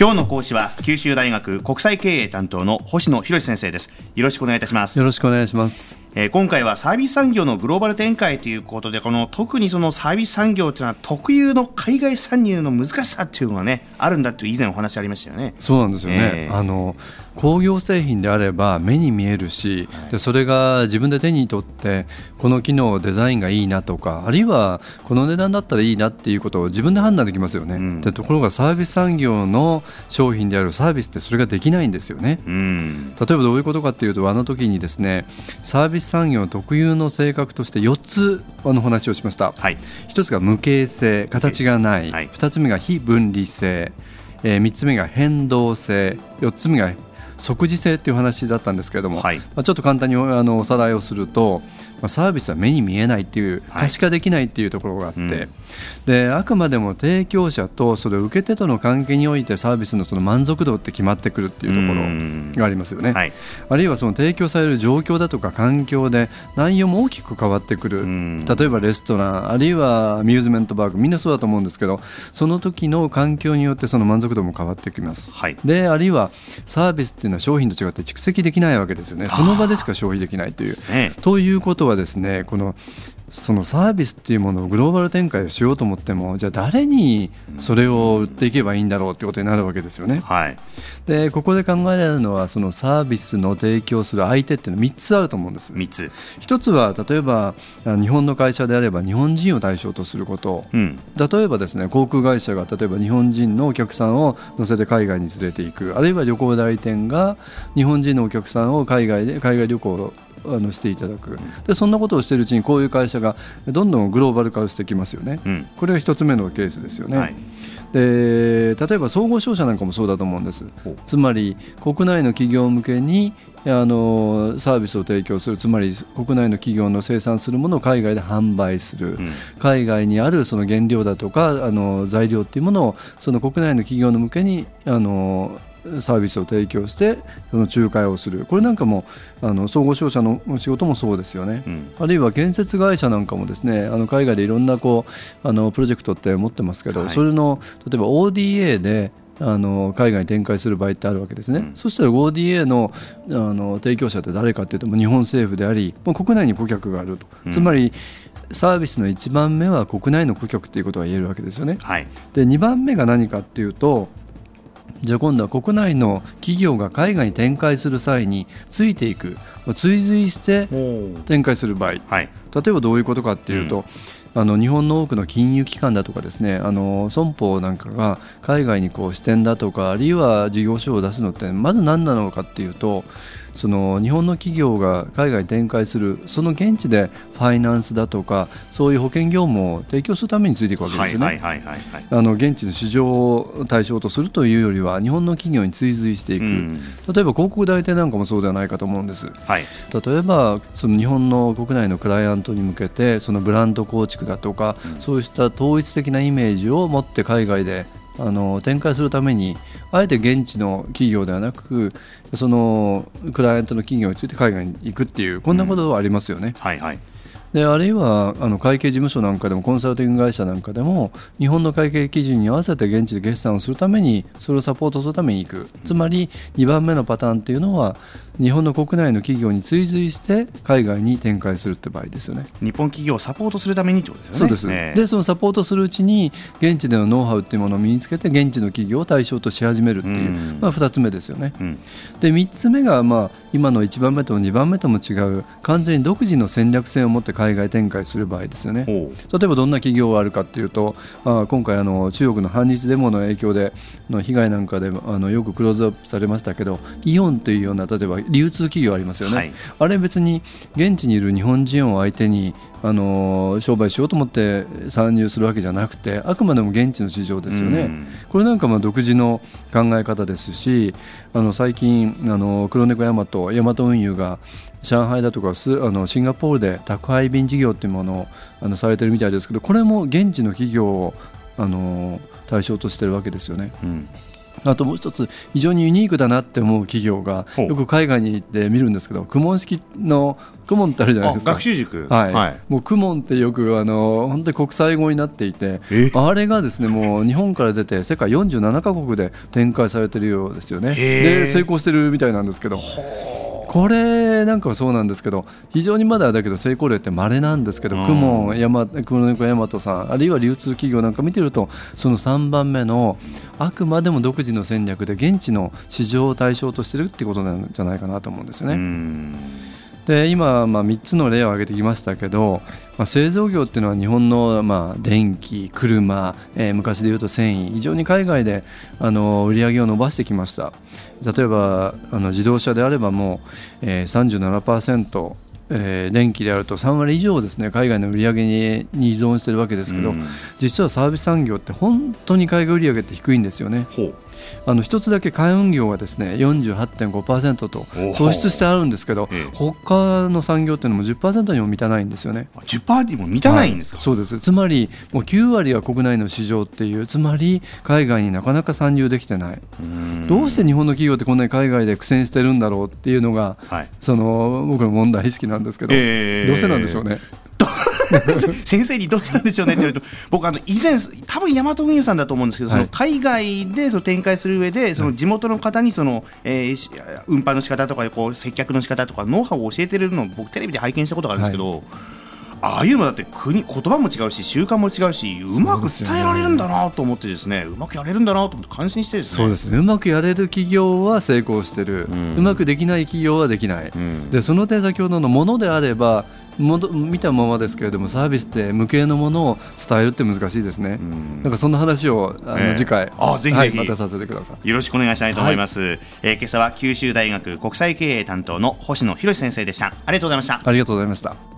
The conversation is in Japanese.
今日の講師は九州大学国際経営担当の星野博先生です。よろしくお願いいたします。よろしくお願いします。えー、今回はサービス産業のグローバル展開ということでこの特にそのサービス産業というのは特有の海外参入の難しさっていうのがねあるんだという以前お話ありましたよね。そうなんですよね、えー、あの工業製品であれば目に見えるし、はい、でそれが自分で手に取ってこの機能デザインがいいなとかあるいはこの値段だったらいいなっていうことを自分で判断できますよね、うん、でところがサービス産業の商品であるサービスってそれができないんですよね、うん、例えばどういうことかっていうとあの時にですねサービス産業特有の性格として4つあの話をしました、はい、1つが無形性形がない、はい、2つ目が非分離性、えー、3つ目が変動性。4つ目が即時性っていう話だったんですけれども、はい、まあ、ちょっと簡単にあのおさらいをすると、まあ、サービスは目に見えないっていう可視化できないっていうところがあって、はいうん、であくまでも提供者とそれを受け手との関係においてサービスのその満足度って決まってくるっていうところがありますよね、はい、あるいはその提供される状況だとか環境で内容も大きく変わってくる。例えばレストランあるいはアミューズメントバーグみんなそうだと思うんですけどその時の環境によってその満足度も変わってきます、はい、であるいはサービスっていうのは商品と違って蓄積できないわけですよね。その場でしか消費できないという。ということはですねこのそのサービスっていうものをグローバル展開しようと思ってもじゃあ誰にそれを売っていけばいいんだろうってことになるわけですよね。はい、でここで考えられるのはそのサービスの提供する相手っていうのは3つあると思うんです。3つ。1つは例えば日本の会社であれば日本人を対象とすること、うん、例えばですね航空会社が例えば日本人のお客さんを乗せて海外に連れていく。あるいは旅行代理店が日本人のお客さんを海外で海外旅行あのしていただく。でそんなことをしているうちにこういう会社がどんどんグローバル化してきますよね、うん、これが1つ目のケースですよね。はい。で例えば総合商社なんかもそうだと思うんです。つまり国内の企業向けにあのサービスを提供する。つまり国内の企業の生産するものを海外で販売する、うん、海外にあるその原料だとかあの材料っていうものをその国内の企業の向けにあのサービスを提供してその仲介をする。これなんかもあの総合商社の仕事もそうですよね、うん、あるいは建設会社なんかもですねあの海外でいろんなこうあのプロジェクトって持ってますけど、はい、それの例えば ODA であの海外に展開する場合ってあるわけですね、うん、そしたら ODA のあの提供者って誰かっていうと日本政府であり国内に顧客があると、うん、つまりサービスの1番目は国内の顧客ということが言えるわけですよね。はい、で2番目が何かっていうとじゃあ今度は国内の企業が海外に展開する際についていく追随して展開する場合、はい、例えばどういうことかっていうと、うん、あの日本の多くの金融機関だとかですねあの損保なんかが海外にこう支店だとかあるいは事業所を出すのってまず何なのかっていうとその日本の企業が海外に展開するその現地でファイナンスだとかそういう保険業務を提供するためについていくわけですよね。あの現地の市場を対象とするというよりは日本の企業に追随していく、うん、例えば広告代理店なんかもそうではないかと思うんです。はい、例えばその日本の国内のクライアントに向けてそのブランド構築だとか、うん、そうした統一的なイメージを持って海外であの展開するためにあえて現地の企業ではなくそのクライアントの企業について海外に行くっていうこんなことはありますよね。うん、はいはい。であるいはあの会計事務所なんかでもコンサルティング会社なんかでも日本の会計基準に合わせて現地で決算をするためにそれをサポートするために行く。つまり2番目のパターンっていうのは日本の国内の企業に追随して海外に展開するって場合ですよね。日本企業をサポートするためにってことですね。そうです、ね、でそのサポートするうちに現地でのノウハウっていうものを身につけて現地の企業を対象とし始めるっていう、うまあ、2つ目ですよね、うん、で3つ目が、まあ、今の1番目と2番目とも違う完全に独自の戦略性を持って海外展開する場合ですよね。例えばどんな企業があるかっていうとあ今回あの中国の反日デモの影響での被害なんかであのよくクローズアップされましたけどイオンというような例えば流通企業ありますよね、はい、あれ別に現地にいる日本人を相手にあの商売しようと思って参入するわけじゃなくてあくまでも現地の市場ですよね、うん、これなんかまあ独自の考え方ですしあの最近あの黒猫ヤマトヤマト運輸が上海だとかスあのシンガポールで宅配便事業っていうものをあのされてるみたいですけどこれも現地の企業をあの対象としてるわけですよね。うんあともう一つ非常にユニークだなって思う企業がよく海外に行って見るんですけど公文式のクモンってあるじゃないですか。学習塾。はい、はい、もうクモンってよくあの本当に国際語になっていてあれがですねもう日本から出て世界47か国で展開されてるようですよね。で成功してるみたいなんですけどこれなんかそうなんですけど非常にまだだけど成功例って稀なんですけどクモン山黒猫大和さんあるいは流通企業なんか見てるとその3番目のあくまでも独自の戦略で現地の市場を対象としてるってことなんじゃないかなと思うんですよね。で今、まあ、3つの例を挙げてきましたけど、まあ、製造業っていうのは日本の、まあ、電気車、えー、昔でいうと繊維非常に海外であの売り上げを伸ばしてきました。例えばあの自動車であればもう、えー、37%えー、電気であると3割以上ですね海外の売り上げにに依存しているわけですけど、うん、実はサービス産業って本当に海外売り上げって低いんですよね。あの一つだけ海運業がですね48.5%と突出してあるんですけど、ええ、他の産業っていうのも10%にも満たないんですよね。10%にも満たないんですか、はい、そうです。つまりもう9割は国内の市場っていうつまり海外になかなか参入できてない。どうして日本の企業ってこんなに海外で苦戦してるんだろうっていうのが、はい、その僕の問題意識なんですけど、えー、どうしてなんでしょうね。先生にどうしたんでしょうねって言われると僕あの以前多分大和運輸さんだと思うんですけど、その海外でその展開する上でその地元の方にその、えー、運搬の仕方とかこう接客の仕方とかノウハウを教えてるのを僕テレビで拝見したことがあるんですけど、はいああいうのだって国言葉も違うし習慣も違うしうまく伝えられるんだなと思ってですねうまくやれるんだなと思って感心してですねそうですねうまくやれる企業は成功してる、うん、うまくできない企業はできない、うん、でその点先ほどのものであればも見たままですけれどもサービスって無形のものを伝えるって難しいですね。なんかそんな話をあの、次回あぜひぜひ、またさせてください。よろしくお願いしたいと思います。はい、えー、今朝は九州大学国際経営担当の星野博先生でした。ありがとうございました。ありがとうございました。